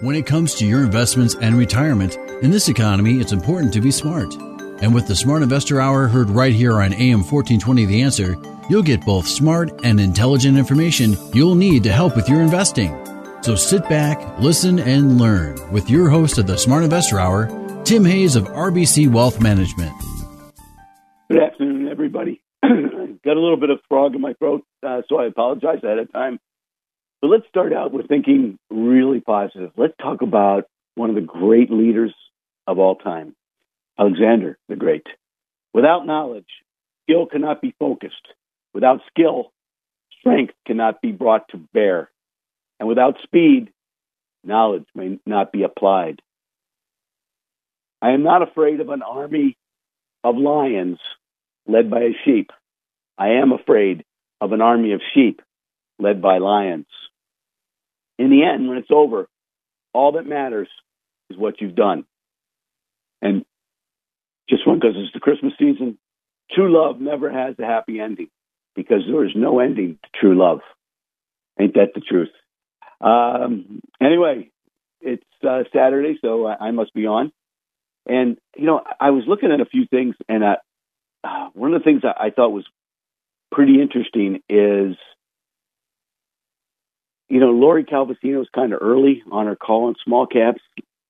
When it comes to your investments and retirement, in this economy, it's important to be smart. And with the Smart Investor Hour heard right here on AM 1420 The Answer, you'll get both smart and intelligent information you'll need to help with your investing. So sit back, listen, and learn with your host of the Smart Investor Hour, Tim Hayes of RBC Wealth Management. Good afternoon, everybody. Got a little bit of frog in my throat, uh, so I apologize ahead of time. But let's start out with thinking really positive. Let's talk about one of the great leaders of all time, Alexander the Great. Without knowledge, skill cannot be focused. Without skill, strength cannot be brought to bear. And without speed, knowledge may not be applied. I am not afraid of an army of lions led by a sheep. I am afraid of an army of sheep led by lions in the end, when it's over, all that matters is what you've done. And just one, because it's the Christmas season, true love never has a happy ending because there is no ending to true love. Ain't that the truth? Um, anyway, it's uh, Saturday, so I must be on. And, you know, I was looking at a few things, and uh, one of the things I thought was pretty interesting is you know, Lori Calvasina is kind of early on her call on small caps,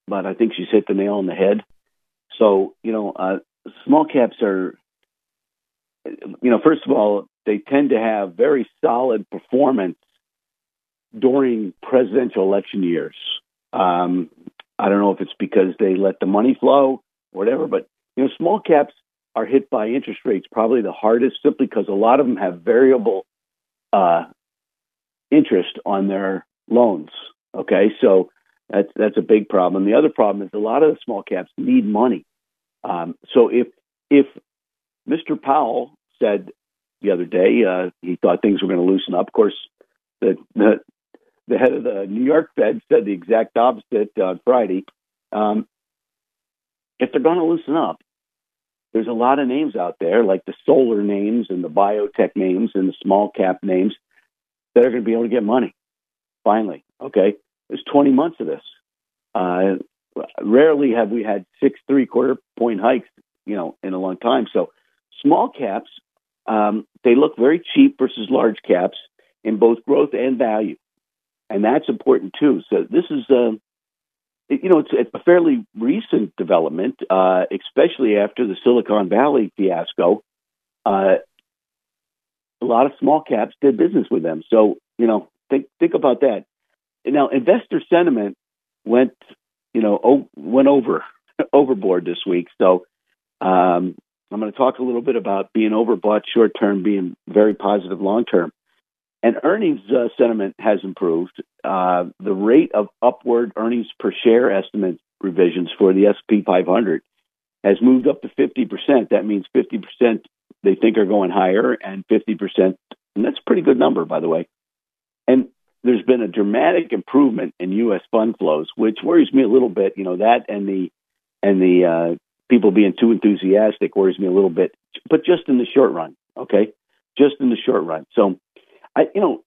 but I think she's hit the nail on the head. So, you know, uh, small caps are, you know, first of all, they tend to have very solid performance during presidential election years. Um, I don't know if it's because they let the money flow whatever, but, you know, small caps are hit by interest rates probably the hardest simply because a lot of them have variable uh, interest on their loans. Okay, so that's that's a big problem. The other problem is a lot of the small caps need money. Um, so if if Mr. Powell said the other day uh, he thought things were going to loosen up, of course, the, the the head of the New York Fed said the exact opposite on Friday. Um, if they're going to loosen up, there's a lot of names out there, like the solar names and the biotech names and the small cap names that are going to be able to get money. Finally, okay. There's 20 months of this. Uh, rarely have we had six three quarter point hikes, you know, in a long time. So small caps, um, they look very cheap versus large caps in both growth and value, and that's important too. So this is, uh, you know, it's, a fairly recent development, uh, especially after the Silicon Valley fiasco. Uh, a lot of small caps did business with them. So, you know, think think about that. Now, investor sentiment went, you know, o- went over overboard this week. So, um, I'm going to talk a little bit about being overbought short term, being very positive long term. And earnings uh, sentiment has improved. Uh, the rate of upward earnings per share estimate revisions for the SP 500 has moved up to 50%. That means 50% they think are going higher, and 50%, and that's a pretty good number, by the way. And there's been a dramatic improvement in U.S. fund flows, which worries me a little bit. You know that, and the and the uh, people being too enthusiastic worries me a little bit, but just in the short run, okay, just in the short run. So, I you know,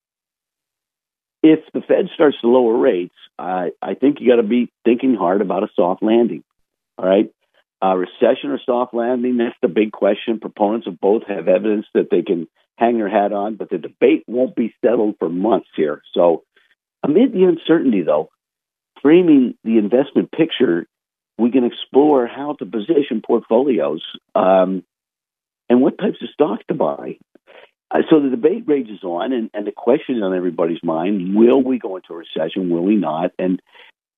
if the Fed starts to lower rates, I I think you got to be thinking hard about a soft landing. All right, uh, recession or soft landing, that's the big question. Proponents of both have evidence that they can hang their hat on, but the debate won't be settled for months here. So, amid the uncertainty, though, framing the investment picture, we can explore how to position portfolios um, and what types of stocks to buy. Uh, so the debate rages on, and, and the question is on everybody's mind: Will we go into a recession? Will we not? And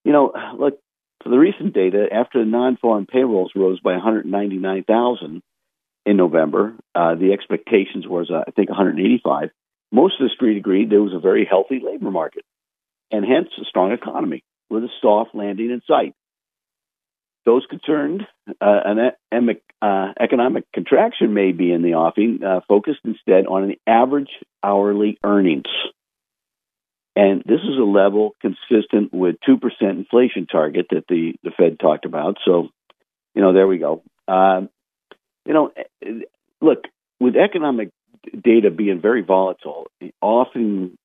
you know, look, for the recent data, after the non-farm payrolls rose by 199,000 in November, uh, the expectations was, uh, I think, 185. Most of the street agreed there was a very healthy labor market, and hence a strong economy. with a soft landing in sight. Those concerned uh, an uh, economic contraction may be in the offing, uh, focused instead on an average hourly earnings. And this is a level consistent with 2% inflation target that the, the Fed talked about. So, you know, there we go. Um, you know, look, with economic data being very volatile, often,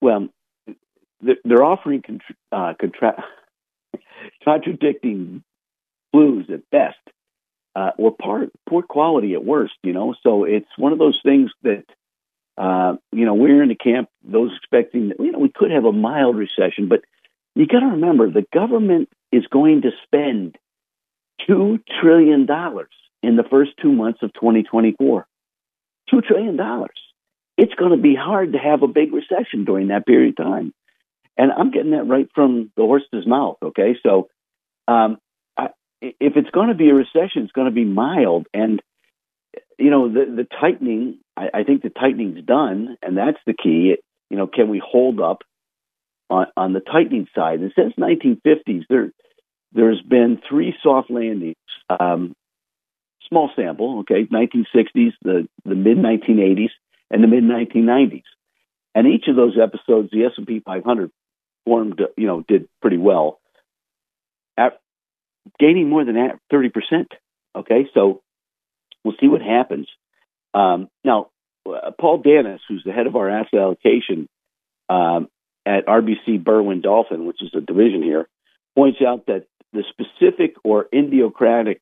well, they're offering uh, contra- contradicting clues at best, uh, or poor, poor quality at worst. You know, so it's one of those things that uh, you know we're in the camp those expecting you know we could have a mild recession, but you got to remember the government is going to spend two trillion dollars in the first two months of 2024. Two trillion dollars. It's going to be hard to have a big recession during that period of time. And I'm getting that right from the horse's mouth. Okay, so um, I, if it's going to be a recession, it's going to be mild. And you know, the the tightening. I, I think the tightening's done, and that's the key. It, you know, can we hold up on on the tightening side? And since 1950s, there there's been three soft landings. Um, small sample, okay, 1960s, the the mid 1980s, and the mid 1990s. And each of those episodes, the S&P 500 formed, you know, did pretty well, at gaining more than 30%. Okay, so we'll see what happens. Um, now, uh, Paul Dennis, who's the head of our asset allocation um, at RBC Brewin Dolphin, which is a division here, points out that the specific or idiosyncratic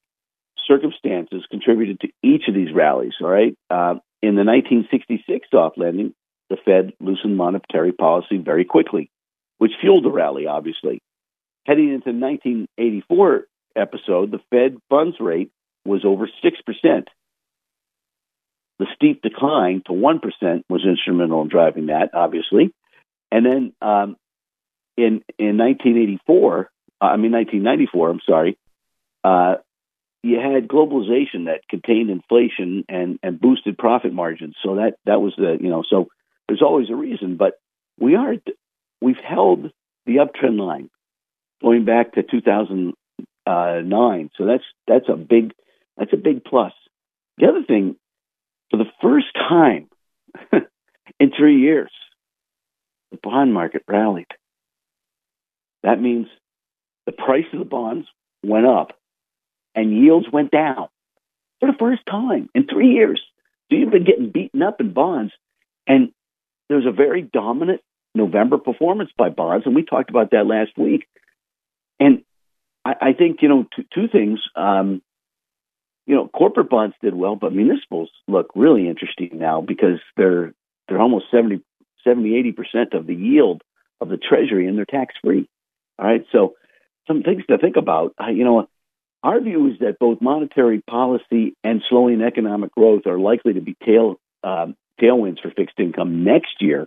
circumstances contributed to each of these rallies. All right, uh, in the 1966 soft landing, the Fed loosened monetary policy very quickly which fueled the rally, obviously. Heading into 1984 episode, the Fed funds rate was over 6%. The steep decline to 1% was instrumental in driving that, obviously. And then um, in in 1984, uh, I mean 1994, I'm sorry, uh, you had globalization that contained inflation and and boosted profit margins. So that that was the you know so there's always a reason, but we are we've held the uptrend line going back to 2009. So that's that's a big that's a big plus. The other thing, for the first time in three years, the bond market rallied. That means the price of the bonds went up and yields went down for the first time in three years. So you've been getting beaten up in bonds, and there's a very dominant November performance by bonds, and we talked about that last week. And I, I think you know two, two things. Um, you know, corporate bonds did well, but municipals look really interesting now because they're they're almost 70, 70 80 percent of the yield of the Treasury, and they're tax free. All right, so some things to think about. You know, our view is that both monetary policy and slowing economic growth are likely to be tail um, tailwinds for fixed income next year.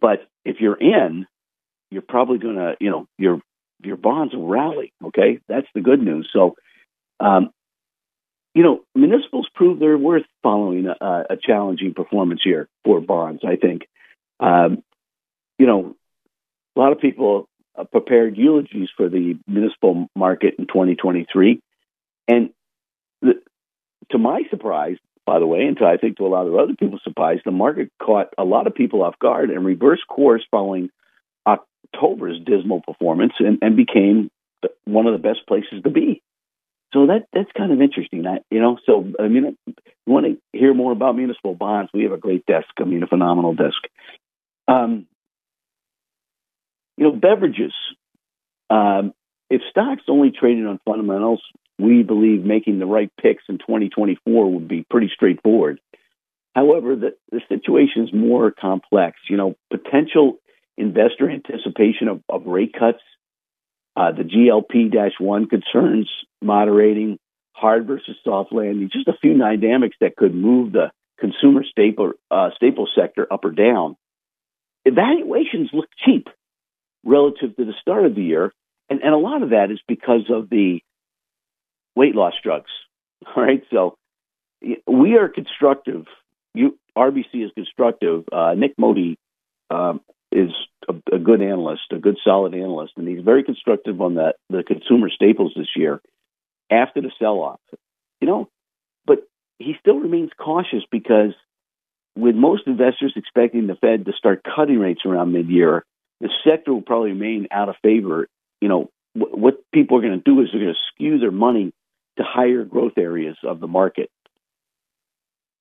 But if you're in, you're probably going to, you know, your your bonds will rally. Okay, that's the good news. So, um, you know, municipals prove their worth following a, a challenging performance year for bonds. I think, um, you know, a lot of people prepared eulogies for the municipal market in 2023, and the, to my surprise, by the way, and to, I think to a lot of other people's surprise, the market caught a lot of people off guard and reversed course following October's dismal performance and, and became one of the best places to be. So that that's kind of interesting. I, you know, so I mean, if you want to hear more about municipal bonds? We have a great desk. I mean, a phenomenal desk. Um, you know, beverages. Um, if stocks only traded on fundamentals, we believe making the right picks in 2024 would be pretty straightforward. However, the, the situation is more complex. You know, potential investor anticipation of, of rate cuts, uh, the GLP 1 concerns moderating, hard versus soft landing, just a few dynamics that could move the consumer staple, uh, staple sector up or down. Evaluations look cheap relative to the start of the year, and, and a lot of that is because of the weight loss drugs. All right, so we are constructive. You, RBC is constructive. Uh, Nik Modi um, is a, a good analyst, a good solid analyst, and he's very constructive on the the consumer staples this year after the sell off. You know, but he still remains cautious because with most investors expecting the Fed to start cutting rates around mid year, the sector will probably remain out of favor. You know, wh- what people are going to do is they're going to skew their money to higher growth areas of the market.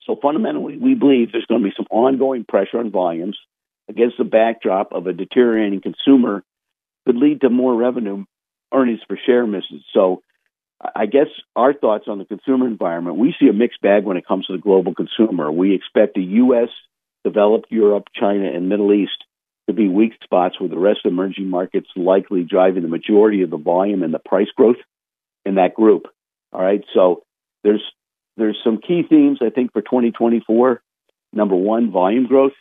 So fundamentally, we believe there's going to be some ongoing pressure on volumes against the backdrop of a deteriorating consumer could lead to more revenue earnings per share misses. So I guess our thoughts on the consumer environment, we see a mixed bag when it comes to the global consumer. We expect the U.S., developed Europe, China, and Middle East to be weak spots with the rest of emerging markets likely driving the majority of the volume and the price growth in that group. All right. So there's there's some key themes I think for 2024. Number one, volume growth.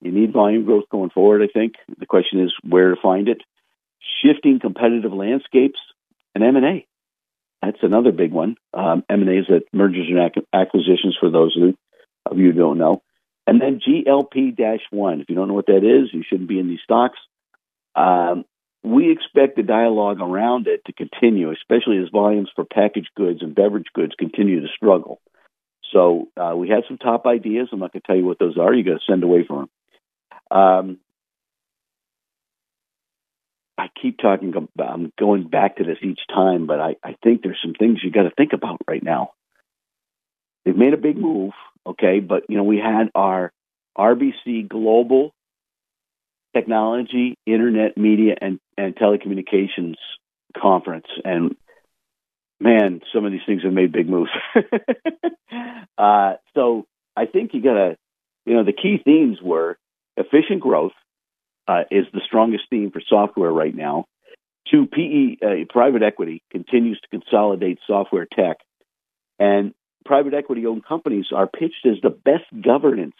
You need volume growth going forward. I think the question is where to find it. Shifting competitive landscapes and M and A. That's another big one. Um, M&A is that mergers and ac- acquisitions for those of you, of you who don't know. And then GLP-1. If you don't know what that is, you shouldn't be in these stocks. Um, we expect the dialogue around it to continue, especially as volumes for packaged goods and beverage goods continue to struggle. So uh, we had some top ideas. I'm not going to tell you what those are. You got to send away for them. Um, I keep talking I'm going back to this each time, but I, I think there's some things you got to think about right now. They've made a big move, okay, but you know, we had our RBC Global Technology, Internet, Media, and, and Telecommunications Conference. And man, some of these things have made big moves. uh, so I think you got to, you know, the key themes were efficient growth, uh, is the strongest theme for software right now. Two, PE, uh, private equity continues to consolidate software tech, and private equity owned companies are pitched as the best governance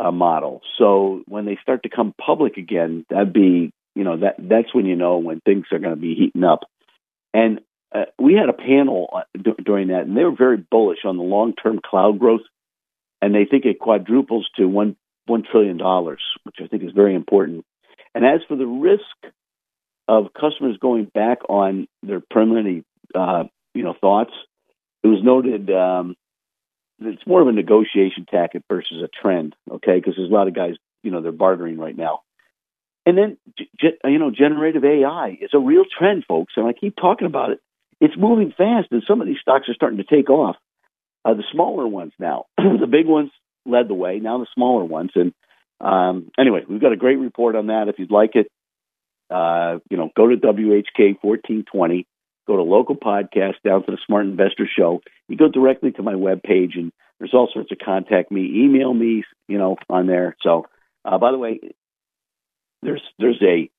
uh, model. So when they start to come public again, that'd be, you know, that that's when you know when things are going to be heating up. And uh, we had a panel uh, d- during that, and they were very bullish on the long term cloud growth, and they think it quadruples to one one trillion dollars, which I think is very important. And as for the risk of customers going back on their preliminary, uh, you know, thoughts, it was noted um, it's more of a negotiation tactic versus a trend. Okay, because there's a lot of guys, you know, they're bartering right now. And then, you know, generative AI is a real trend, folks, and I keep talking about it. It's moving fast, and some of these stocks are starting to take off. Uh, the smaller ones now, the big ones led the way. Now the smaller ones. And um, anyway, we've got a great report on that. If you'd like it, uh, you know, go to WHK 1420, go to local podcast down to the Smart Investor Show. You go directly to my web page, and there's all sorts of contact me, email me, you know, on there. So, uh, by the way, there's there's a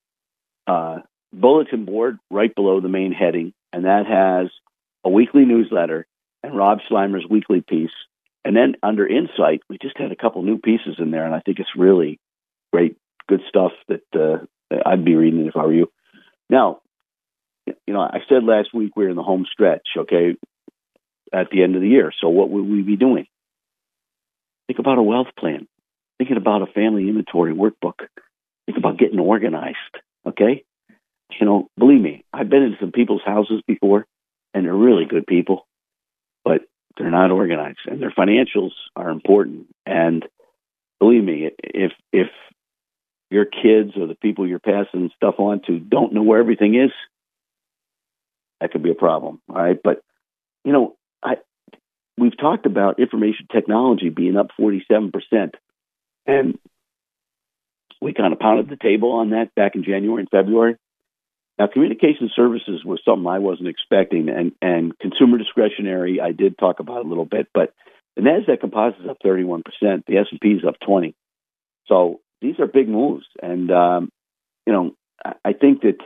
uh, bulletin board right below the main heading, and that has a weekly newsletter and Rob Sluymer's weekly piece and then under Insight, we just had a couple new pieces in there, and I think it's really great, good stuff that uh, I'd be reading if I were you. Now, you know, I said last week we are in the home stretch, okay, at the end of the year. So what would we be doing? Think about a wealth plan. Thinking about a family inventory workbook. Think about getting organized, okay? You know, believe me, I've been in some people's houses before, and they're really good people. But they're not organized, and their financials are important. And believe me, if if your kids or the people you're passing stuff on to don't know where everything is, that could be a problem. All right, but you know, I we've talked about information technology being up 47 percent, and we kind of pounded the table on that back in January and February. Now, communication services was something I wasn't expecting, and, and consumer discretionary I did talk about a little bit, but the Nasdaq Composite is up 31 percent, the S and P is up 20. So these are big moves, and um, you know I think that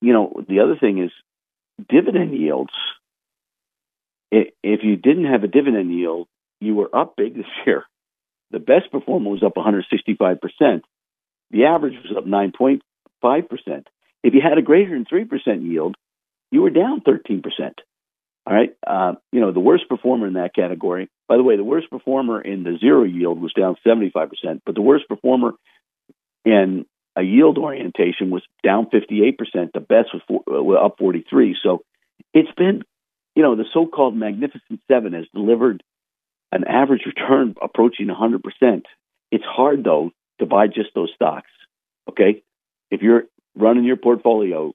you know the other thing is dividend yields. If you didn't have a dividend yield, you were up big this year. The best performer was up 165 percent. The average was up 9.5 percent. If you had a greater than 3% yield, you were down 13%. All right. Uh, you know, the worst performer in that category, by the way, the worst performer in the zero yield was down 75%, but the worst performer in a yield orientation was down 58%. The best was for, up 43. So it's been, you know, the so-called Magnificent Seven has delivered an average return approaching 100%. It's hard though to buy just those stocks. Okay, if you're running your portfolio,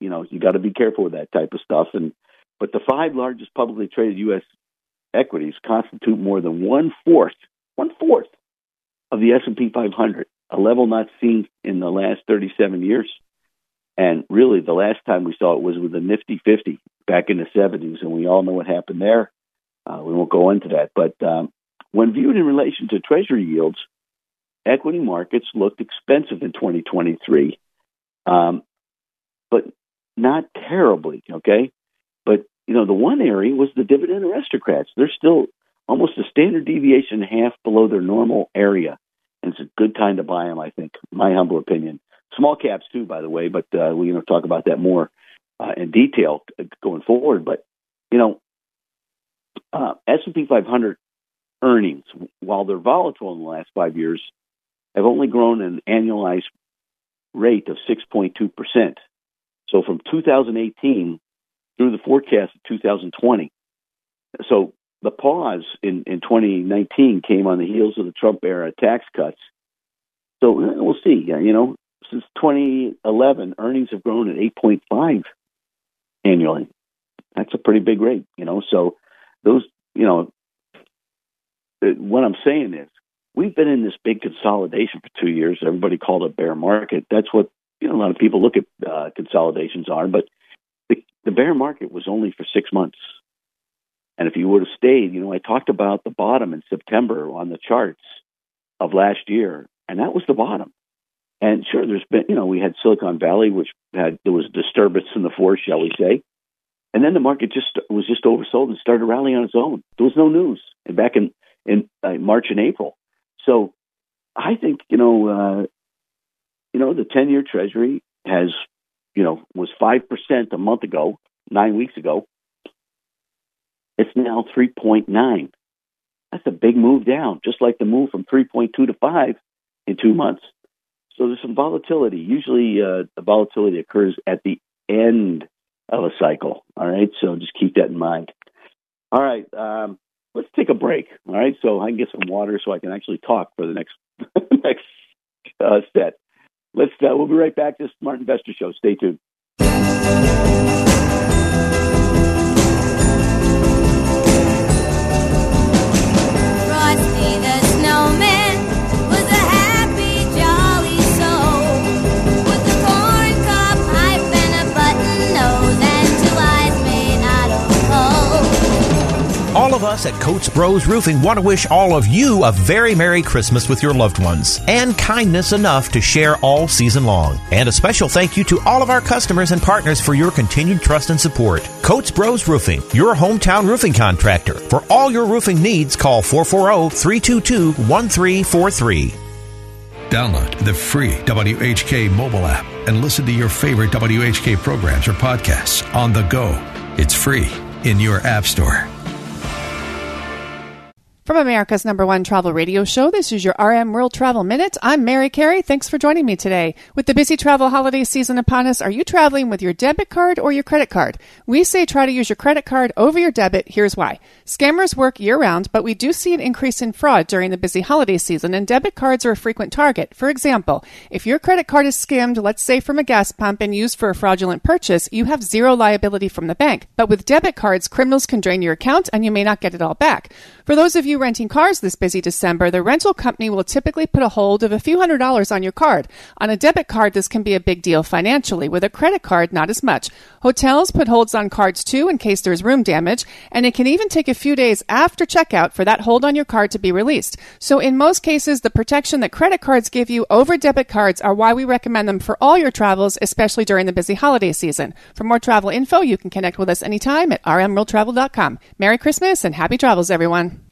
you know you got to be careful with that type of stuff. And but the five largest publicly traded U.S. equities constitute more than one fourth, one fourth of the S&P 500, a level not seen in the last 37 years. And really, the last time we saw it was with the Nifty 50 back in the 70s, and we all know what happened there. Uh, we won't go into that. But um, when viewed in relation to Treasury yields, equity markets looked expensive in 2023, um, but not terribly. Okay, but you know the one area was the dividend aristocrats. They're still almost a standard deviation half below their normal area, and it's a good time to buy them. I think, my humble opinion. Small caps too, by the way, but uh, we you know talk about that more uh, in detail going forward. But you know, uh, S&P 500 earnings, while they're volatile in the last five years, have only grown an annualized rate of 6.2%. So from 2018 through the forecast of 2020. So the pause in, in 2019 came on the heels of the Trump era tax cuts. So uh, we'll see. You know, since 2011, earnings have grown at 8.5 annually. That's a pretty big rate, you know. So those, you know, uh, what I'm saying is we've been in this big consolidation for two years. Everybody called it bear market. That's what you know. A lot of people look at uh, consolidations are, but the, the bear market was only for six months. And if you would have stayed, you know, I talked about the bottom in September on the charts of last year, and that was the bottom. And sure, there's been, you know, we had Silicon Valley, which had there was disturbance in the force, shall we say, and then the market just was just oversold and started rallying on its own. There was no news and back in in uh, March and April. So I think you know, uh, you know, the ten-year Treasury has, you know, was five percent a month ago, nine weeks ago. It's now three point nine. That's a big move down, just like the move from three point two to five in two months. So there's some volatility. Usually, uh, the volatility occurs at the end of a cycle. All right, so just keep that in mind. All right, um, let's take a break. All right, so I can get some water so I can actually talk for the next next uh, set. Let's. Uh, we'll be right back. to Smart Investor Show. Stay tuned. Us at Coates Bros Roofing want to wish all of you a very Merry Christmas with your loved ones and kindness enough to share all season long. And a special thank you to all of our customers and partners for your continued trust and support. Coates Bros Roofing, your hometown roofing contractor. For all your roofing needs, call 440 322 1343. Download the free WHK mobile app and listen to your favorite WHK programs or podcasts on the go. It's free in your app store. From America's number one travel radio show, this is your RM World Travel Minute. I'm Mary Carey. Thanks for joining me today. With the busy travel holiday season upon us, are you traveling with your debit card or your credit card? We say try to use your credit card over your debit. Here's why. Scammers work year round, but we do see an increase in fraud during the busy holiday season, and debit cards are a frequent target. For example, if your credit card is skimmed, let's say from a gas pump, and used for a fraudulent purchase, you have zero liability from the bank. But with debit cards, criminals can drain your account and you may not get it all back. For those of you renting cars this busy December, the rental company will typically put a hold of a few hundred dollars on your card. On a debit card, this can be a big deal financially. With a credit card, not as much. Hotels put holds on cards too in case there's room damage, and it can even take a few days after checkout for that hold on your card to be released. So in most cases, the protection that credit cards give you over debit cards are why we recommend them for all your travels, especially during the busy holiday season. For more travel info, you can connect with us anytime at rmworldtravel.com. Merry Christmas and happy travels, everyone.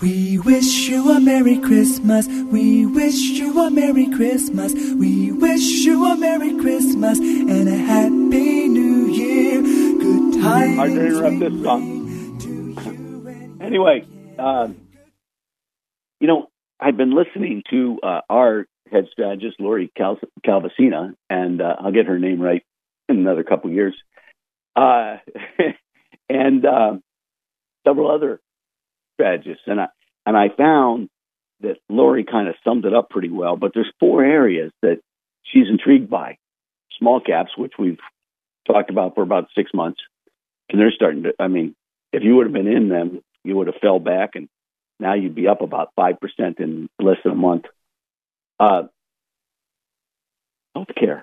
We wish you a Merry Christmas. We wish you a Merry Christmas. We wish you a Merry Christmas and a Happy New Year. Good times. Hard to interrupt this song. Anyway, um, you know, I've been listening to uh, our head strategist, Lori Cal- Calvasina, and uh, I'll get her name right in another couple years, uh, and uh, several other strategists. And I, and I found that Lori kind of summed it up pretty well, but there's four areas that she's intrigued by. Small caps, which we've talked about for about six months, and they're starting to, I mean, if you would have been in them, you would have fell back and now you'd be up about 5% in less than a month. Uh, healthcare.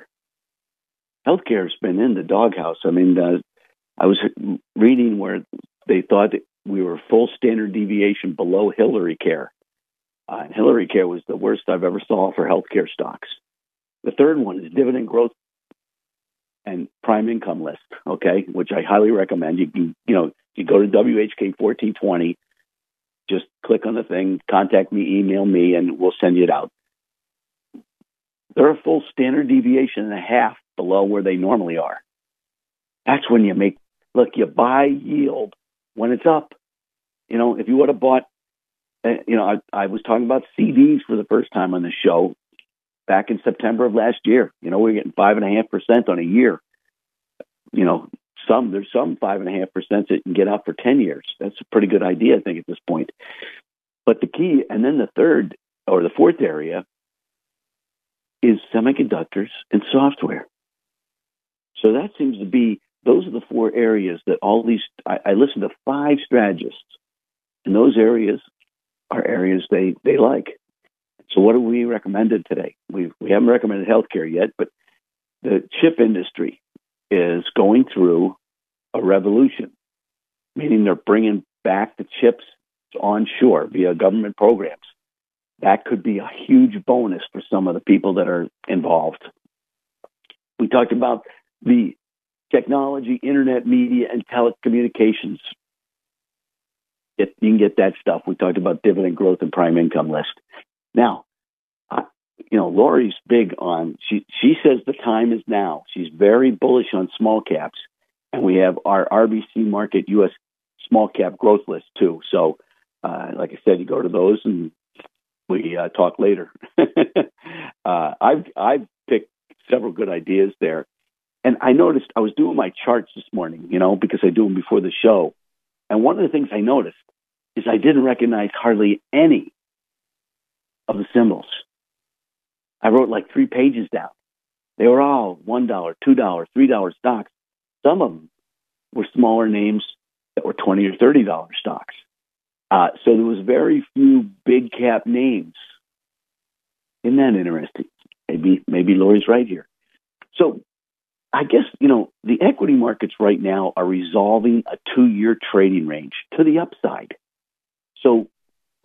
Healthcare has been in the doghouse. I mean, uh, I was reading where they thought we were full standard deviation below Hillary Care. Uh, and Hillary Care was the worst I've ever saw for healthcare stocks. The third one is dividend growth and prime income list, okay, which I highly recommend. You can, you know, you go to WHK 1420, just click on the thing, contact me, email me, and we'll send you it out. They're a full standard deviation and a half below where they normally are. That's when you make, look, you buy yield when it's up. You know, if you would have bought, uh, you know, I, I was talking about CDs for the first time on the show back in September of last year. You know, we are getting five and a half percent on a year. You know, some there's some five and a half percent that you can get out for ten years. That's a pretty good idea, I think, at this point. But the key, and then the third or the fourth area is semiconductors and software. So that seems to be those are the four areas that all these I, I listen to five strategists, and those areas are areas they they like. So what have we recommended today? We we haven't recommended healthcare yet, but the chip industry is going through a revolution, meaning they're bringing back the chips onshore via government programs. That could be a huge bonus for some of the people that are involved. We talked about the technology, internet, media, and telecommunications. If you can get that stuff. We talked about dividend growth and prime income list. Now, you know, Lori's big on she she says the time is now. She's very bullish on small caps, and we have our RBC Market U.S. small cap growth list too. So, uh, like I said, you go to those and we uh, talk later. uh, I've I've picked several good ideas there, and I noticed I was doing my charts this morning, you know, because I do them before the show, and one of the things I noticed is I didn't recognize hardly any of the symbols. I wrote like three pages down. They were all one dollar, two dollar, three dollar stocks. Some of them were smaller names that were twenty or thirty dollar stocks. Uh, so there was very few big cap names. Isn't that interesting? Maybe maybe Lori's right here. So I guess you know the equity markets right now are resolving a two year trading range to the upside. So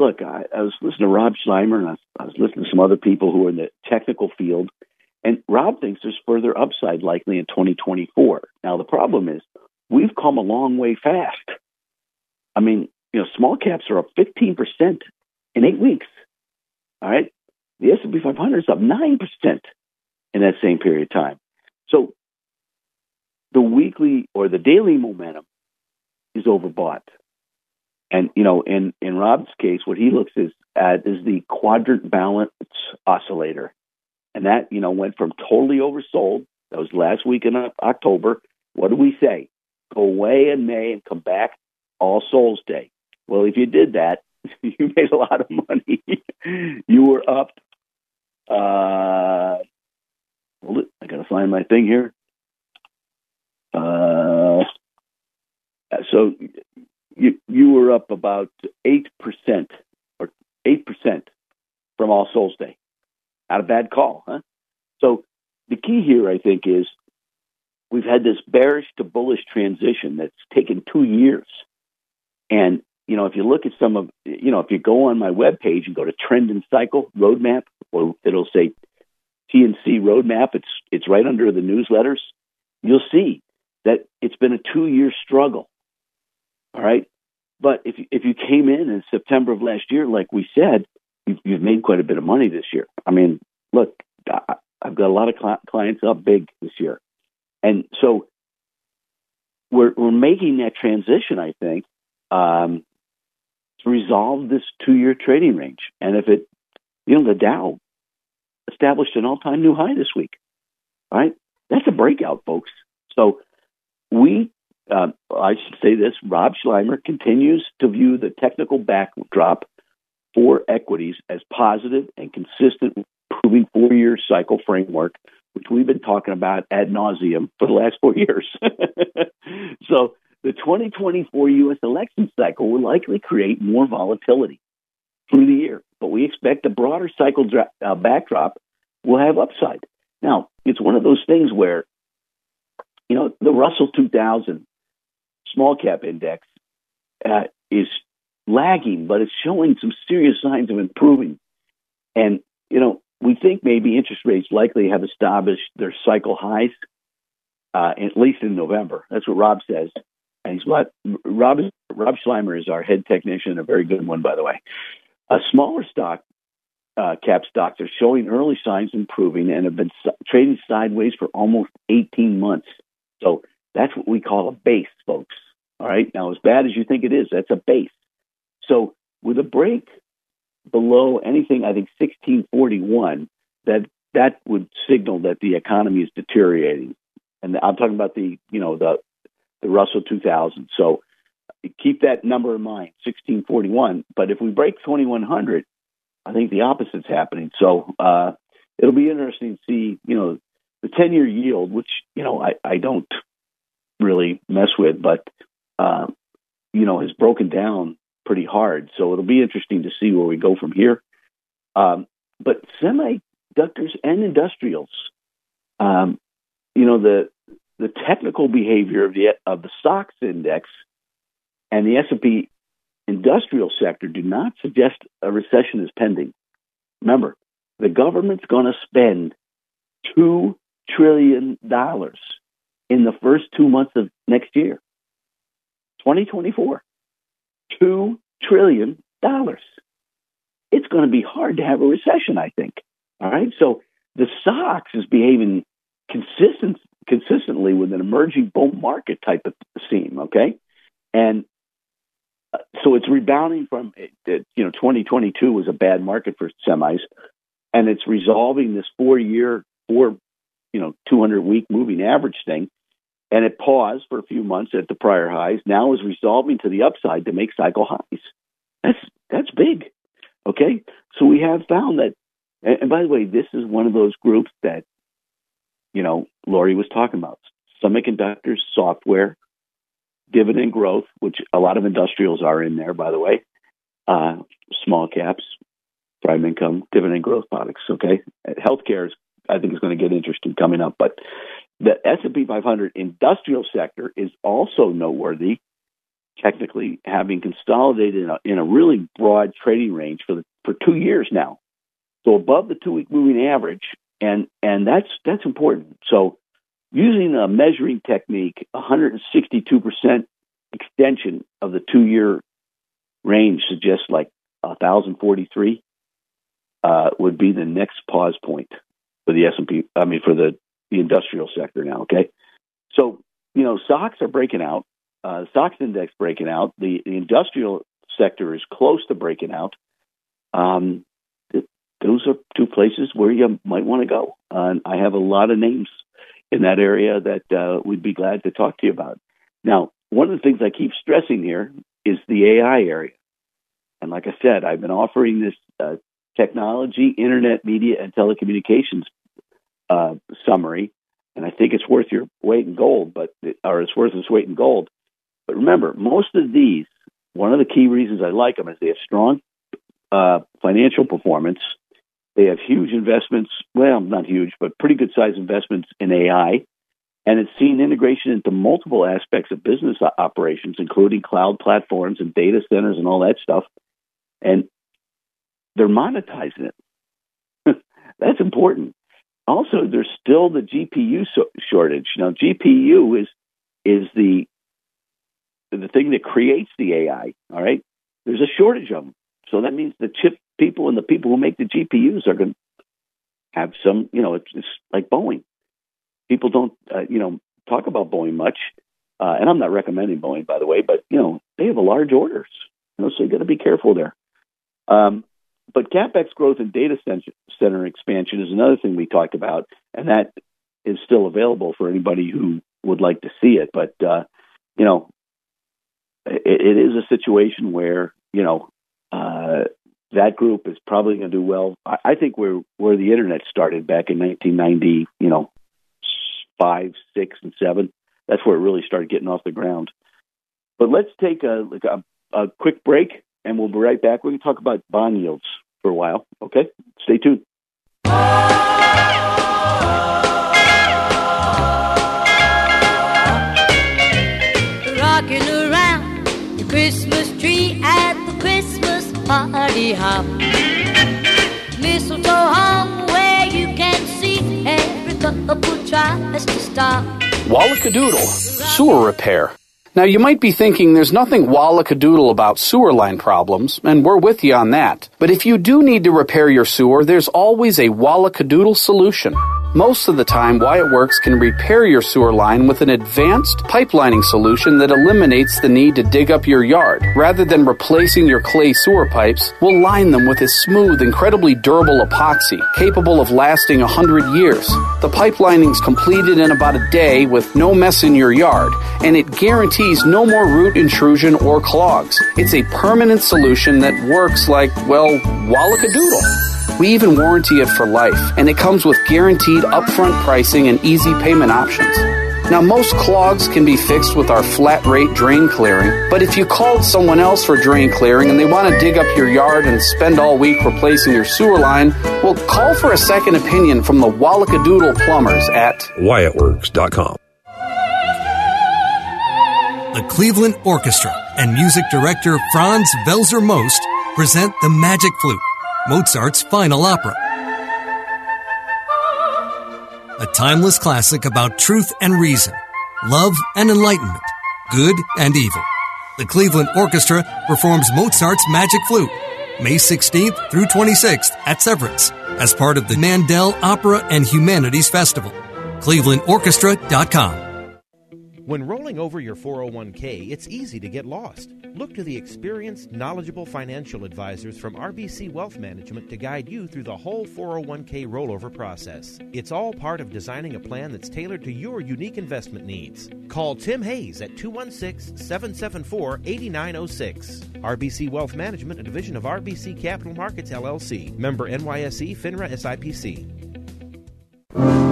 look, I, I was listening to Rob Sluymer and I was, I was listening to some other people who are in the technical field, and Rob thinks there's further upside likely in 2024. Now, the problem is we've come a long way fast. I mean, you know, small caps are up 15% in eight weeks. All right. The S&P 500 is up 9% in that same period of time. So the weekly or the daily momentum is overbought. And you know, in in Rob's case, what he looks is at is the quadrant balance oscillator, and that you know went from totally oversold. That was last week in October. What do we say? Go away in May and come back All Souls Day. Well, if you did that, you made a lot of money. you were up. Uh, hold it. I gotta find my thing here. Uh, so you you were up about eight percent or eight percent from All Souls Day. Not a bad call, huh? So the key here, I think, is we've had this bearish to bullish transition that's taken two years. And, you know, if you look at some of, you know, if you go on my webpage and go to trend and cycle roadmap or it'll say TNC roadmap. It's it's right under the newsletters. You'll see that it's been a two year struggle. All right, but if if you came in in September of last year, like we said, you've, you've made quite a bit of money this year. I mean, look, I, I've got a lot of cli- clients up big this year, and so we're we're making that transition. I think um, to resolve this two year trading range, and if it, you know, the Dow established an all time new high this week. Right, that's a breakout, folks. So we uh, I should say this Rob Sluymer continues to view the technical backdrop for equities as positive and consistent, proving four year cycle framework, which we've been talking about ad nauseum for the last four years. so the 2024 U.S. election cycle will likely create more volatility through the year, but we expect the broader cycle dra- uh, backdrop will have upside. Now, it's one of those things where, you know, the Russell 2000 small cap index uh, is lagging, but it's showing some serious signs of improving. And, you know, we think maybe interest rates likely have established their cycle highs, uh, at least in November. That's what Rob says. And he's what Rob Rob Sluymer is our head technician, a very good one, by the way. A smaller stock uh, cap stocks are showing early signs improving and have been trading sideways for almost 18 months. So that's what we call a base, folks. All right. Now, as bad as you think it is, that's a base. So with a break below anything, I think 1641, that that would signal that the economy is deteriorating. And I'm talking about the, you know, the the Russell 2000. So keep that number in mind, 1641. But if we break 2100, I think the opposite's happening. So uh, it'll be interesting to see, you know, the 10 year yield, which, you know, I, I don't really mess with, but, uh, you know, has broken down pretty hard. So it'll be interesting to see where we go from here. Um, but semiconductors and industrials, um, you know, the the technical behavior of the of the SOX index and the S and P industrial sector do not suggest a recession is pending. Remember, the government's going to spend two trillion dollars in the first two months of next year, 2024. Two trillion dollars. It's going to be hard to have a recession, I think. All right, so the SOX is behaving consistent consistently with an emerging bull market type of theme. Okay, and uh, so it's rebounding from you know 2022 was a bad market for semis, and it's resolving this four year four you know 200 week moving average thing, and it paused for a few months at the prior highs. Now is resolving to the upside to make cycle highs. That's that's big. Okay, so we have found that, and, by the way, this is one of those groups that you know Lori was talking about: semiconductors, software, dividend growth, which a lot of industrials are in there, by the way, uh, small caps, prime income, dividend growth products. Okay, healthcare is, I think, is going to get interesting coming up, but the S&P 500 industrial sector is also noteworthy, technically having consolidated in a, in a really broad trading range for the, for two years now, so above the two week moving average, and and that's that's important. So using a measuring technique, 162 percent extension of the two year range suggests like 1,043 uh, would be the next pause point for the S&P. I mean, for the the industrial sector now. Okay, so you know stocks are breaking out. Uh, SOX index breaking out. The, the industrial sector is close to breaking out. Um, th- those are two places where you might want to go. Uh, and I have a lot of names in that area that uh, we'd be glad to talk to you about. Now, one of the things I keep stressing here is the AI area. And like I said, I've been offering this uh, technology, internet, media, and telecommunications uh, summary, and I think it's worth your weight in gold, but or it's worth its weight in gold. But remember, most of these, one of the key reasons I like them is they have strong uh, financial performance. They have huge investments, well, not huge, but pretty good sized investments in AI. And it's seen integration into multiple aspects of business operations, including cloud platforms and data centers and all that stuff. And they're monetizing it. That's important. Also, there's still the GPU so- shortage. Now, GPU is is the the thing that creates the AI. All right, there's a shortage of them. So that means the chip people and the people who make the GPUs are going to have some. You know, it's, it's like Boeing. People don't, uh, you know, talk about Boeing much, uh, and I'm not recommending Boeing, by the way. But you know, they have a large orders. You know, so you got to be careful there. Um, but capex growth and data center expansion is another thing we talked about, and that is still available for anybody who would like to see it. But uh, you know, it, it is a situation where you know uh, that group is probably going to do well. I, I think where where the internet started back in 1990, you know, five, six, and seven. That's where it really started getting off the ground. But let's take a like a, a quick break, and we'll be right back. We're going to talk about bond yields for a while. Okay, stay tuned. Rocking around the Christmas tree at the Christmas party hop. Mistletoe hung where you can see every couple tries to stop. Wallacadoodle, sewer repair. Now, you might be thinking there's nothing wallacadoodle about sewer line problems, and we're with you on that. But if you do need to repair your sewer, there's always a wallacadoodle solution. Most of the time, Wyatt Works can repair your sewer line with an advanced pipelining solution that eliminates the need to dig up your yard. Rather than replacing your clay sewer pipes, we'll line them with a smooth, incredibly durable epoxy, capable of lasting 100 years. The pipelining's completed in about a day with no mess in your yard, and it guarantees no more root intrusion or clogs. It's a permanent solution that works like, well, wallacadoodle. We even warranty it for life, and it comes with guaranteed upfront pricing and easy payment options. Now, most clogs can be fixed with our flat rate drain clearing, but if you called someone else for drain clearing and they want to dig up your yard and spend all week replacing your sewer line, well, call for a second opinion from the Wallacadoodle plumbers at WyattWorks.com. The Cleveland Orchestra and music director Franz Welser-Möst present The Magic Flute, Mozart's final opera. A timeless classic about truth and reason, love and enlightenment, good and evil. The Cleveland Orchestra performs Mozart's Magic Flute May 16th through 26th at Severance as part of the Mandel Opera and Humanities Festival. ClevelandOrchestra.com. When rolling over your 401k, it's easy to get lost. Look to the experienced, knowledgeable financial advisors from RBC Wealth Management to guide you through the whole 401k rollover process. It's all part of designing a plan that's tailored to your unique investment needs. Call Tim Hayes at 216 774 8906. RBC Wealth Management, a division of RBC Capital Markets LLC. Member NYSE FINRA SIPC.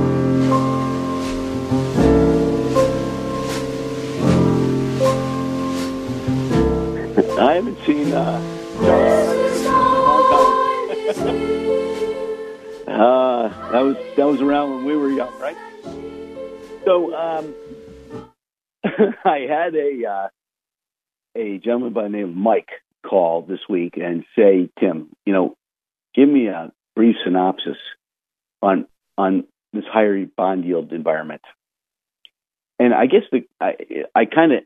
Haven't seen uh, uh, that was that was around when we were young, right? So um, I had a uh, a gentleman by the name of Mike call this week and say, Tim, you know, give me a brief synopsis on on this higher bond yield environment. And I guess the I I kind of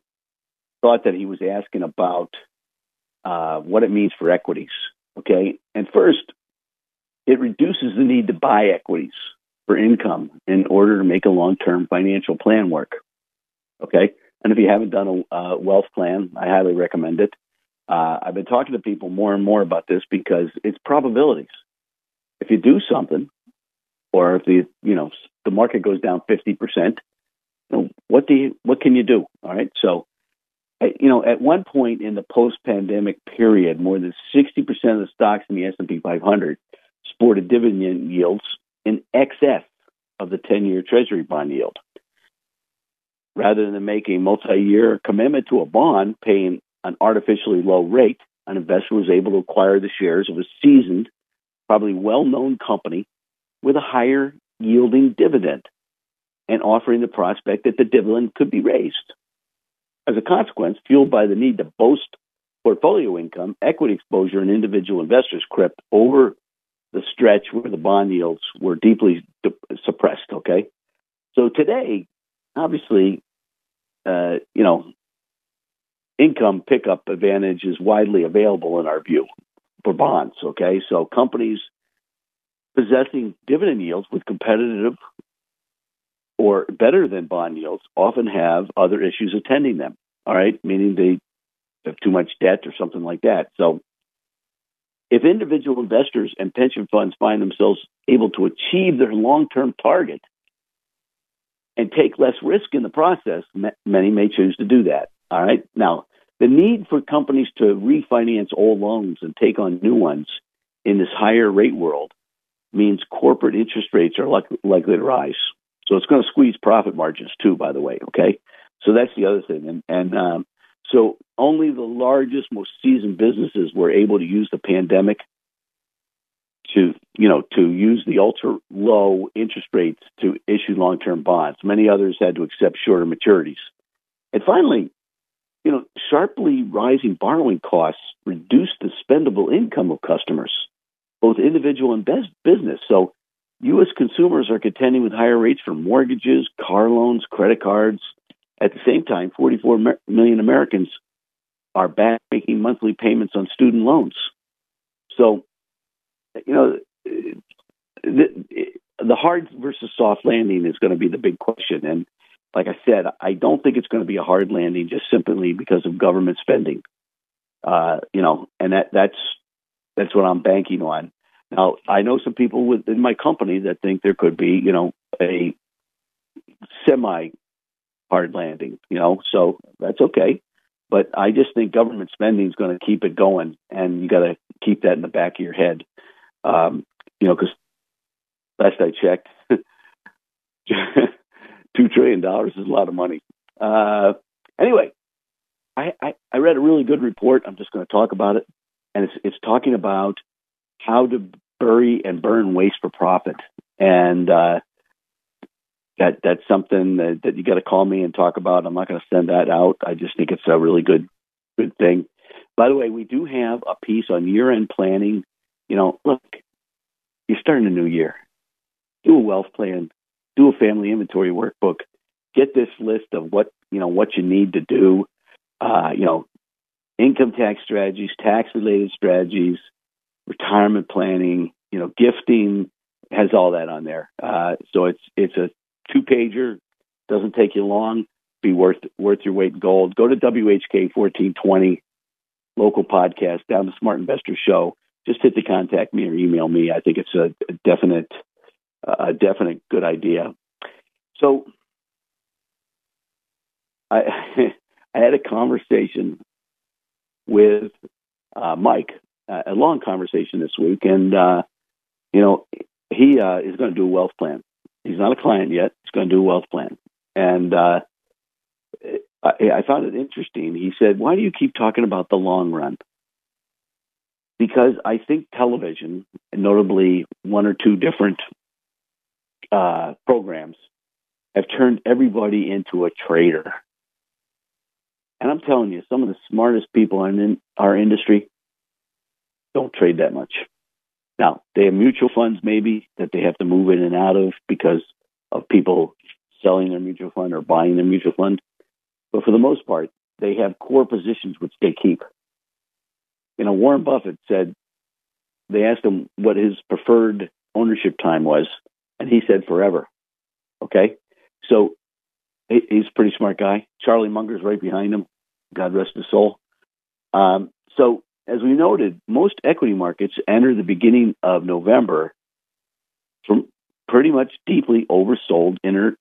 thought that he was asking about uh, what it means for equities. Okay, and first, it reduces the need to buy equities for income in order to make a long-term financial plan work. Okay, and if you haven't done a wealth plan, I highly recommend it. Uh, I've been talking to people more and more about this because it's probabilities. If you do something, or if the you know the market goes down fifty percent, what do you what can you do? All right, so you know, at one point in the post-pandemic period, more than 60% of the stocks in the S&P 500 sported dividend yields in excess of the 10-year Treasury bond yield. Rather than make a multi-year commitment to a bond paying an artificially low rate, an investor was able to acquire the shares of a seasoned, probably well-known company with a higher yielding dividend and offering the prospect that the dividend could be raised. As a consequence, fueled by the need to boast portfolio income, equity exposure in individual investors crept over the stretch where the bond yields were deeply de- suppressed. Okay, so today, obviously, uh, you know, income pickup advantage is widely available in our view for bonds. Okay, so companies possessing dividend yields with competitive or better than bond yields often have other issues attending them. All right, meaning they have too much debt or something like that. So, if individual investors and pension funds find themselves able to achieve their long term target and take less risk in the process, many may choose to do that. All right, now the need for companies to refinance old loans and take on new ones in this higher rate world means corporate interest rates are likely to rise. So it's going to squeeze profit margins too, by the way. Okay. So that's the other thing. And, and um, so only the largest, most seasoned businesses were able to use the pandemic to, you know, to use the ultra low interest rates to issue long term bonds. Many others had to accept shorter maturities. And finally, you know, sharply rising borrowing costs reduced the spendable income of customers, both individual and business. So U.S. consumers are contending with higher rates for mortgages, car loans, credit cards. At the same time, 44 million Americans are back making monthly payments on student loans. So, you know, the, the hard versus soft landing is going to be the big question. And like I said, I don't think it's going to be a hard landing just simply because of government spending. Uh, you know, and that that's that's what I'm banking on. Now, I know some people within my company that think there could be, you know, a semi hard landing, you know, so that's okay. But I just think government spending is going to keep it going, and you got to keep that in the back of your head. Um, you know, because last I checked, two trillion dollars is a lot of money. Uh, anyway, I, I, I read a really good report. I'm just going to talk about it, and it's it's talking about how to bury and burn waste for profit, and uh, that that's something that, that you got to call me and talk about. I'm not going to send that out. I just think it's a really good good thing. By the way, we do have a piece on year end planning. You know, look, you're starting a new year. Do a wealth plan. Do a family inventory workbook. Get this list of what you know what you need to do. Uh, you know, income tax strategies, tax related strategies, retirement planning. You know, gifting has all that on there. Uh, so it's it's a two pager. Doesn't take you long. Be worth worth your weight in gold. Go to WHK fourteen twenty local podcast down the Smart Investor Show. Just hit the contact me or email me. I think it's a, definite a definite good idea. So I I had a conversation with uh, Mike, a long conversation this week, and uh, you know he uh, is going to do a wealth plan. He's not a client yet. He's going to do a wealth plan, and uh, I, I found it interesting. He said, "Why do you keep talking about the long run?" Because I think television, notably one or two different uh, programs, have turned everybody into a trader. And I'm telling you, some of the smartest people in our industry don't trade that much. Now, they have mutual funds maybe that they have to move in and out of because of people selling their mutual fund or buying their mutual fund. But for the most part, they have core positions which they keep. You know, Warren Buffett said they asked him what his preferred ownership time was, and he said forever. Okay, so he's a pretty smart guy. Charlie Munger's right behind him. God rest his soul. Um, so, as we noted, most equity markets enter the beginning of November from pretty much deeply oversold inter,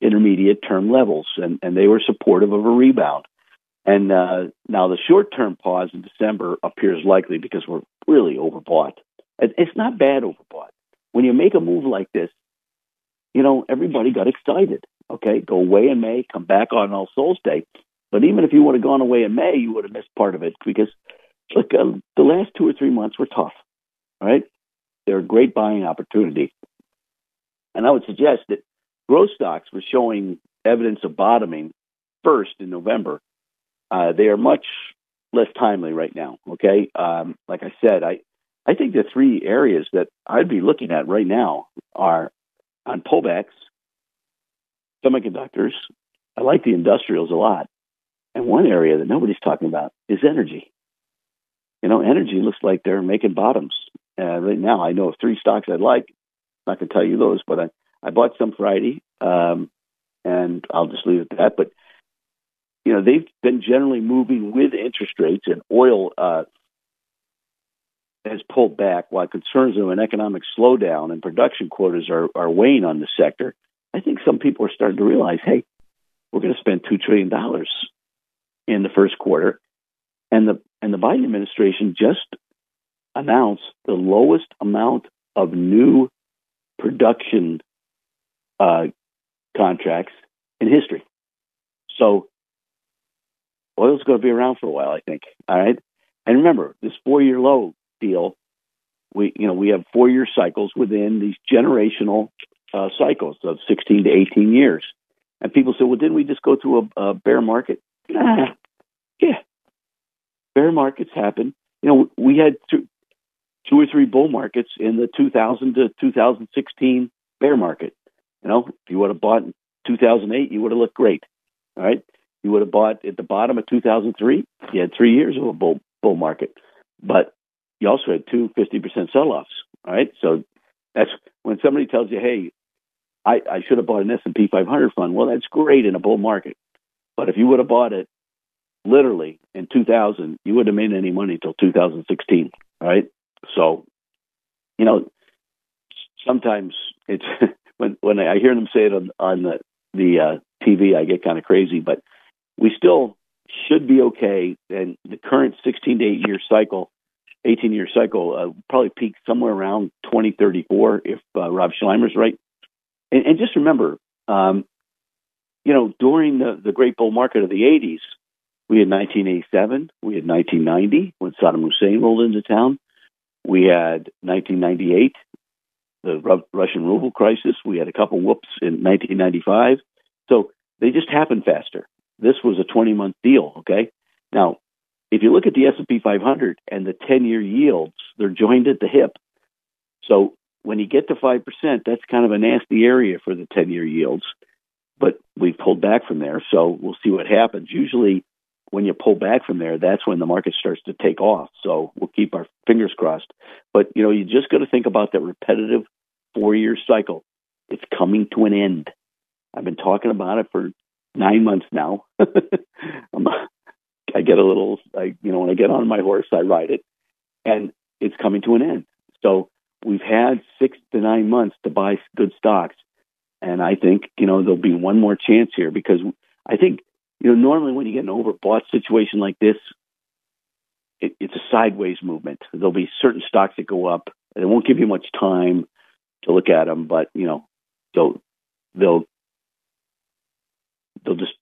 intermediate term levels, and, and they were supportive of a rebound. And uh, now the short term pause in December appears likely because we're really overbought. It's not bad overbought. When you make a move like this, you know, everybody got excited. Okay, go away in May, come back on All Souls Day. But even if you would have gone away in May, you would have missed part of it because, look, uh, the last two or three months were tough. Right, they're a great buying opportunity, and I would suggest that growth stocks were showing evidence of bottoming first in November. Uh, they are much less timely right now. Okay, um, like I said, I I think the three areas that I'd be looking at right now are on pullbacks, semiconductors. I like the industrials a lot. And one area that nobody's talking about is energy. You know, energy looks like they're making bottoms. Uh, right now, I know of three stocks I'd like. I'm not going to tell you those, but I, I bought some Friday, um, and I'll just leave it at that. But, you know, they've been generally moving with interest rates, and oil uh, has pulled back while concerns of an economic slowdown and production quotas are, are weighing on the sector. I think some people are starting to realize, hey, we're going to spend $2 trillion in the first quarter. And the and the Biden administration just announced the lowest amount of new production uh, contracts in history. So oil's going to be around for a while, I think. All right, and remember this four-year low deal. We you know we have four-year cycles within these generational uh, cycles of 16 to 18 years. And people say, well, didn't we just go through a, a bear market? Nah, yeah, bear markets happen. You know, we had two, two or three bull markets in the 2000 to 2016 bear market. You know, if you would have bought in 2008, you would have looked great. All right. You would have bought at the bottom of 2003. You had three years of a bull, bull market, but you also had two 50% sell offs. All right. So that's when somebody tells you, hey, I, I should have bought an S&P 500 fund. Well, that's great in a bull market. But if you would have bought it literally in 2000, you wouldn't have made any money until 2016. Right. So, you know, sometimes it's when when I hear them say it on, on the the uh, TV, I get kind of crazy. But we still should be okay. And the current 16 to 8 year cycle, 18 year cycle, uh, probably peak somewhere around 2034 if uh, Rob Sluymer's right. And, and just remember, um, you know, during the, the great bull market of the 80s, we had 1987, we had 1990 when Saddam Hussein rolled into town. We had 1998, the Ru- Russian ruble crisis. We had a couple whoops in 1995. So they just happened faster. This was a 20 month deal. Okay. Now, if you look at the S&P 500 and the 10 year yields, they're joined at the hip. So when you get to 5%, that's kind of a nasty area for the 10 year yields. But we've pulled back from there. So we'll see what happens. Usually, when you pull back from there, that's when the market starts to take off. So we'll keep our fingers crossed. But you know, you just got to think about that repetitive four-year cycle. It's coming to an end. I've been talking about it for nine months now. I get a little, I, you know, when I get on my horse, I ride it, and it's coming to an end. So we've had six to nine months to buy good stocks, and I think you know there'll be one more chance here because I think you know, normally when you get an overbought situation like this, it, it's a sideways movement. There'll be certain stocks that go up, and it won't give you much time to look at them, but you know, they'll they'll they'll just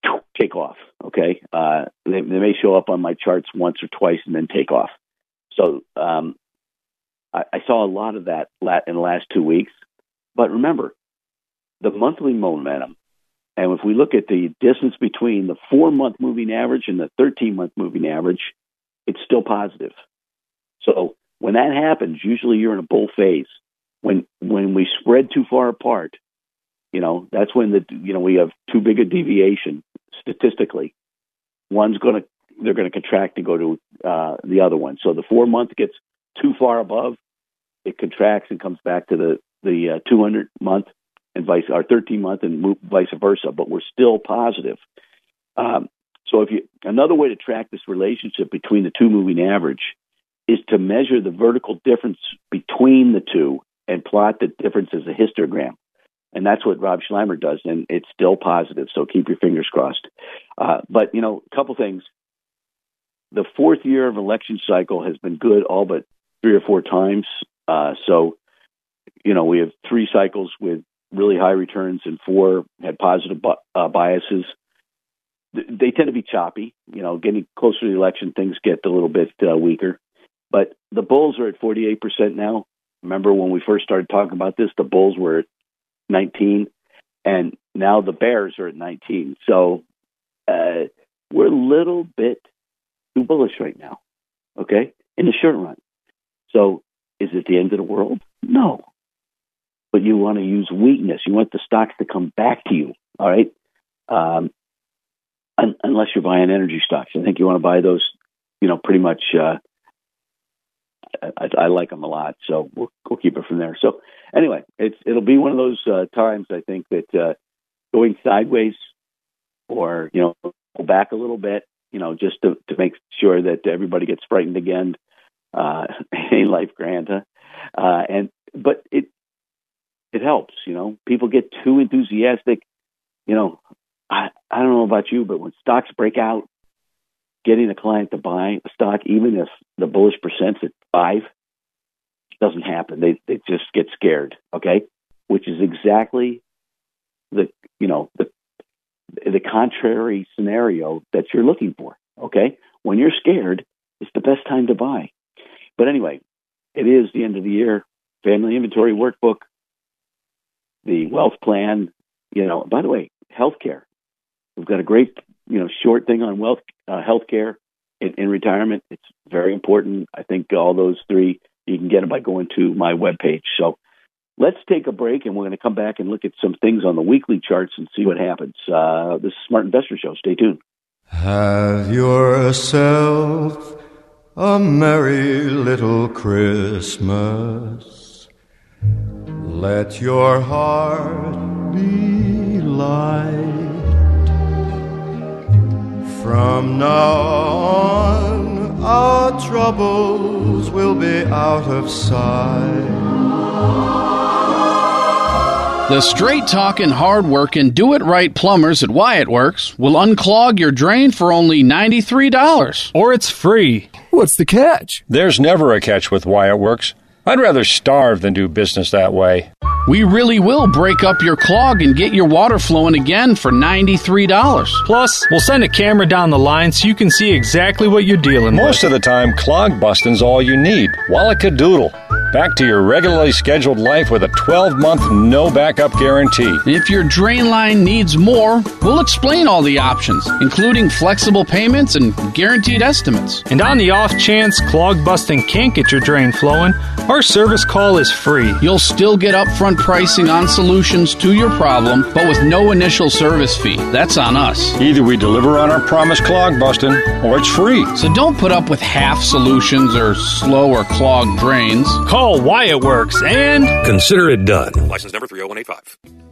take off. Okay, uh, they, they may show up on my charts once or twice and then take off. So um, I, I saw a lot of that in the last two weeks. But remember, the monthly momentum and if we look at the distance between the four month moving average and the 13 month moving average, it's still positive. So when that happens, usually you're in a bull phase. When when we spread too far apart, you know, that's when the you know we have too big a deviation statistically. One's going to they're going to contract and go to uh, the other one. So the four month gets too far above, it contracts and comes back to the the uh, 200 month and vice our 13 month and vice versa, but we're still positive. Um, so if you another way to track this relationship between the two moving average is to measure the vertical difference between the two and plot the difference as a histogram. And that's what Rob Sluymer does, and it's still positive. So keep your fingers crossed. Uh, but you know, a couple things. The fourth year of election cycle has been good, all but three or four times. Uh, so, you know, we have three cycles with really high returns and four had positive uh, biases. They tend to be choppy. You know, getting closer to the election, things get a little bit uh, weaker. But the Bulls are at 48% now. Remember when we first started talking about this, the Bulls were at 19, and now the Bears are at 19. So uh, we're a little bit too bullish right now, okay, in the short run. So Is it the end of the world? No. But you want to use weakness. You want the stocks to come back to you. All right. Um, un- unless you're buying energy stocks, I think you want to buy those. You know, pretty much. Uh, I, I like them a lot, so we'll, we'll keep it from there. So anyway, it's it'll be one of those uh, times I think that uh, going sideways or you know back a little bit, you know, just to to make sure that everybody gets frightened again. Uh, ain't life grand? Uh, and but it it helps, you know. People get too enthusiastic. You know, I I don't know about you, but when stocks break out, getting a client to buy a stock, even if the bullish percent's at five, doesn't happen. They they just get scared. Okay, which is exactly the you know the the contrary scenario that you're looking for. Okay, when you're scared, it's the best time to buy. But anyway, it is the end of the year. Family inventory workbook, the wealth plan. You know, by the way, healthcare. We've got a great you know short thing on wealth uh, healthcare in, in retirement. It's very important. I think all those three you can get them by going to my webpage. So let's take a break, and we're going to come back and look at some things on the weekly charts and see what happens. Uh, this is Smart Investor Show. Stay tuned. Have yourself a merry little Christmas. Let your heart be light. From now on, our troubles will be out of sight. The straight talking, hard working, do it right plumbers at Wyatt Works will unclog your drain for only $93. Or it's free. What's the catch? There's never a catch with Wyatt Works. I'd rather starve than do business that way. We really will break up your clog and get your water flowing again for $93. Plus, we'll send a camera down the line so you can see exactly what you're dealing Most with. Most of the time, clog busting's all you need. Wallacadoodle. Back to your regularly scheduled life with a 12 month no backup guarantee. If your drain line needs more, we'll explain all the options, including flexible payments and guaranteed estimates. And on the off chance clog busting can't get your drain flowing, our service call is free. You'll still get upfront pricing on solutions to your problem, but with no initial service fee. That's on us. Either we deliver on our promise clog busting, or it's free. So don't put up with half solutions or slow or clogged drains. Call Wyatt Works and Consider it done. License number 30185.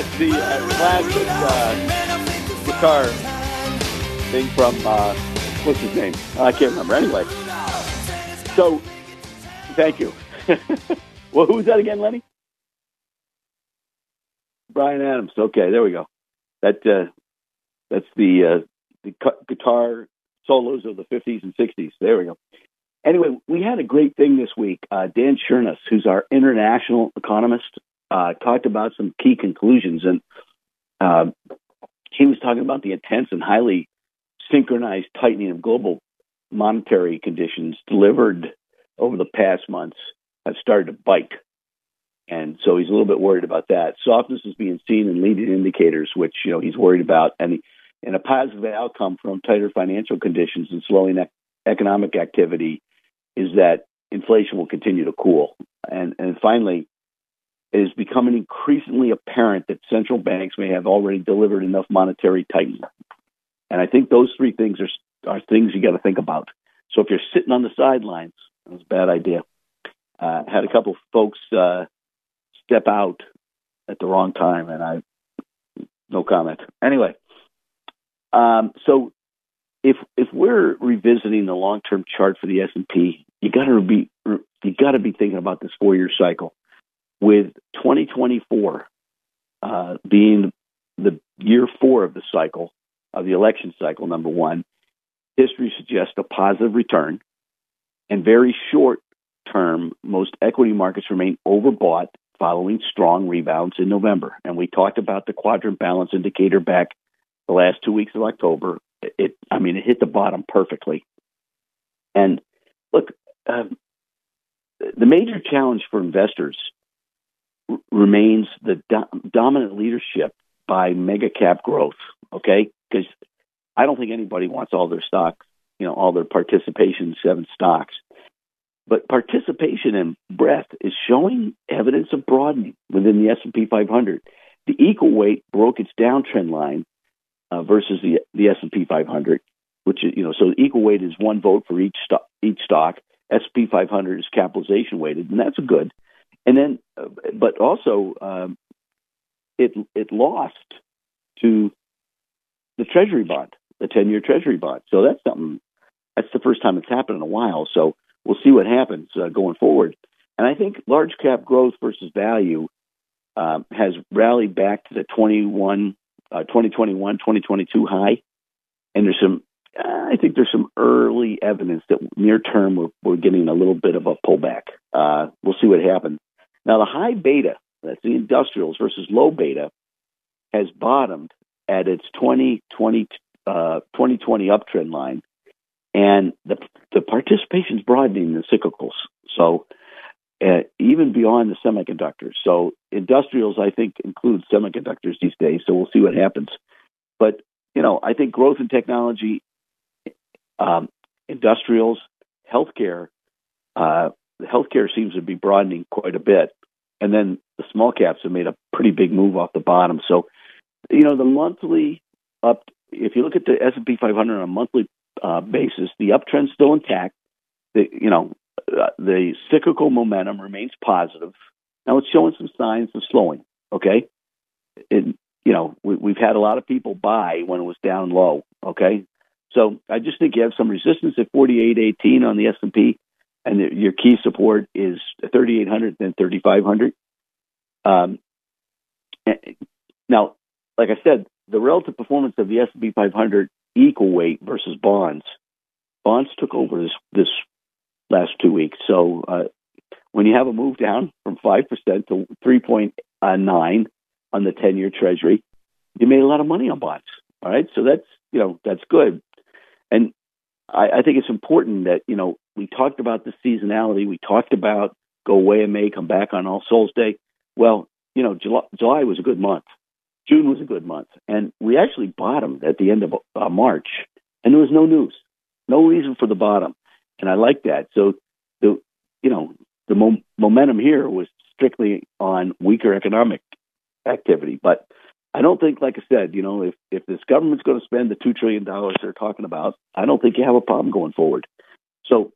That's the uh, classic uh, guitar thing from uh, what's his name? I can't remember. Anyway, so thank you. well, who's that again, Lenny? Bryan Adams. Okay, there we go. That uh, that's the uh, the guitar solos of the fifties and sixties. There we go. Anyway, we had a great thing this week. Uh, Dan Chornous, who's our international economist, uh, talked about some key conclusions, and uh, he was talking about the intense and highly synchronized tightening of global monetary conditions delivered over the past months have started to bite. And so he's a little bit worried about that. Softness is being seen in leading indicators, which you know he's worried about, and and a positive outcome from tighter financial conditions and slowing ec- economic activity is that inflation will continue to cool. And and finally, it is becoming increasingly apparent that central banks may have already delivered enough monetary tightening. And I think those three things are are things you got to think about. So if you're sitting on the sidelines, that's a bad idea. Uh, had a couple folks uh, step out at the wrong time, and I no comment. Anyway, um, so if if we're revisiting the long term chart for the S and P, you got to be you got to be thinking about this four year cycle. With 2024 uh, being the year four of the cycle, of the election cycle, number one, history suggests a positive return. And very short term, most equity markets remain overbought following strong rebounds in November. And we talked about the quadrant balance indicator back the last two weeks of October. It, I mean, it hit the bottom perfectly. And look, um, the major challenge for investors remains the do- dominant leadership by mega cap growth. Okay, because I don't think anybody wants all their stocks, you know, all their participation in seven stocks. But participation and breadth is showing evidence of broadening within the S&P 500. The equal weight broke its downtrend line uh, versus the the S&P 500, which is you know so the equal weight is one vote for each stock. Each stock. S&P 500 is capitalization weighted, and that's good. And then, but also um, it it lost to the Treasury bond, the 10-year Treasury bond. So that's something. That's the first time it's happened in a while. So we'll see what happens uh, going forward. And I think large cap growth versus value um, has rallied back to the 21, uh, 2021, 2022 high. And there's some, I think there's some early evidence that near term we're, we're getting a little bit of a pullback. Uh, we'll see what happens. Now, the high beta, that's the industrials versus low beta, has bottomed at its 2020, uh, 2020 uptrend line and the the participation is broadening in the cyclicals. So uh, even beyond the semiconductors. So industrials, I think, include semiconductors these days. So we'll see what happens. But you know, I think growth in technology, um, industrials, healthcare, uh, healthcare seems to be broadening quite a bit. And then the small caps have made a pretty big move off the bottom. So, you know, the monthly up. If you look at the S and P 500 on a monthly uh, basis, the uptrend's still intact. The you know uh, the cyclical momentum remains positive. Now it's showing some signs of slowing. Okay, it, you know we, we've had a lot of people buy when it was down low. Okay, so I just think you have some resistance at 48.18 on the S and P, and the, your key support is 3,800 and 3,500. Um, now, like I said, the relative performance of the S and P 500 equal weight versus bonds. Bonds took over this this last two weeks. So uh, when you have a move down from five percent to three point nine on the ten year Treasury, you made a lot of money on bonds. All right, so that's you know that's good, and I, I think it's important that you know we talked about the seasonality. We talked about go away in May, come back on All Souls Day. Well, you know July, July was a good month. June was a good month, and we actually bottomed at the end of uh, March, and there was no news, no reason for the bottom, and I like that. So the you know the mo- momentum here was strictly on weaker economic activity, but I don't think, like I said, you know, if if this government's going to spend the two trillion dollars they're talking about, I don't think you have a problem going forward. So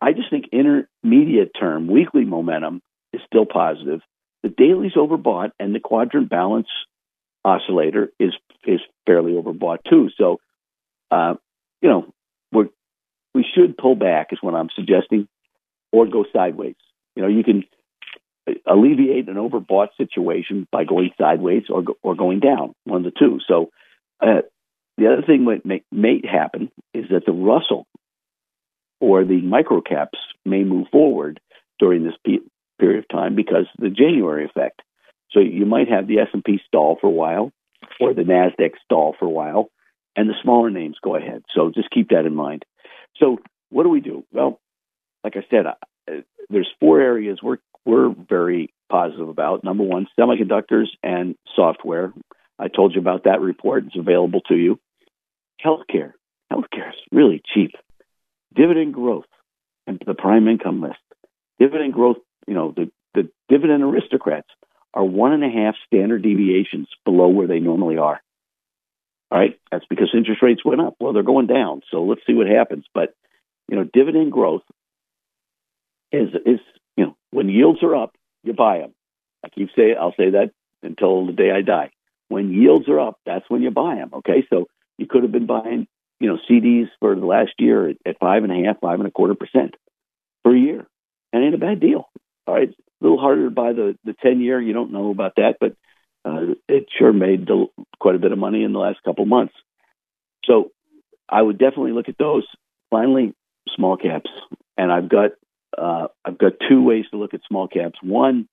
I just think intermediate term weekly momentum is still positive. The daily's overbought, and the quadrant balance oscillator is is fairly overbought too. So, uh, you know, we we should pull back is what I'm suggesting, or go sideways. You know, you can alleviate an overbought situation by going sideways or or going down, one of the two. So, uh, the other thing that may, may happen is that the Russell or the microcaps may move forward during this pe- period of time because of the January effect. So you might have the S&P stall for a while or the Nasdaq stall for a while and the smaller names go ahead. So just keep that in mind. So what do we do? Well, like I said, uh, there's four areas we're we're very positive about. Number one, semiconductors and software. I told you about that report. It's available to you. Healthcare. Healthcare is really cheap. Dividend growth and the prime income list. Dividend growth, you know, the, the dividend aristocrats are one and a half standard deviations below where they normally are. All right, that's because interest rates went up. Well, they're going down, so let's see what happens. But you know, dividend growth is is when yields are up, you buy them. I keep saying I'll say that until the day I die. When yields are up, that's when you buy them. Okay, so you could have been buying you know CDs for the last year at, at five and a half, five and a quarter percent per year. That ain't a bad deal. All right, a little harder to buy the the ten year. You don't know about that, but uh, it sure made the, quite a bit of money in the last couple months. So I would definitely look at those. Finally, small caps, and I've got uh, I've got two ways to look at small caps. One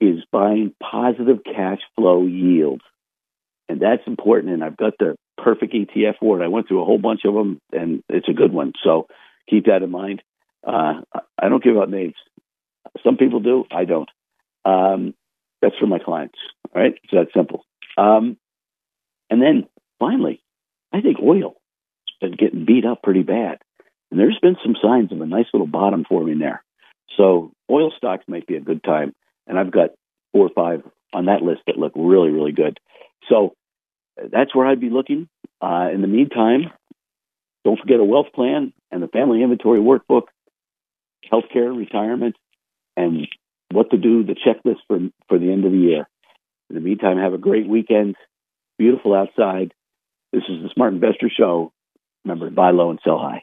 is buying positive cash flow yield, and that's important. And I've got the perfect ETF for it. I went through a whole bunch of them, and it's a good one. So keep that in mind. Uh, I don't give out names. Some people do. I don't. Um, that's for my clients. All right, it's that simple. Um, and then finally, I think oil has been getting beat up pretty bad, and there's been some signs of a nice little bottom forming there. So oil stocks might be a good time, and I've got four or five on that list that look really, really good. So that's where I'd be looking. Uh, in the meantime, don't forget a wealth plan and the family inventory workbook, healthcare, retirement, and what to do, the checklist for, for the end of the year. In the meantime, have a great weekend. Beautiful outside. This is the Smart Investor Show. Remember buy low and sell high.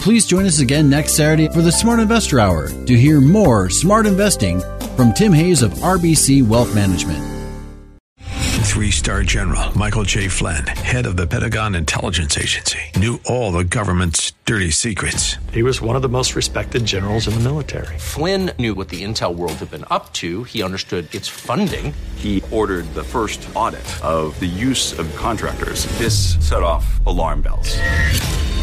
Please join us again next Saturday for the Smart Investor Hour to hear more smart investing from Tim Hayes of RBC Wealth Management. Three star general Michael J. Flynn, head of the Pentagon Intelligence Agency, knew all the government's dirty secrets. He was one of the most respected generals in the military. Flynn knew what the intel world had been up to. He understood its funding. He ordered the first audit of the use of contractors. This set off alarm bells.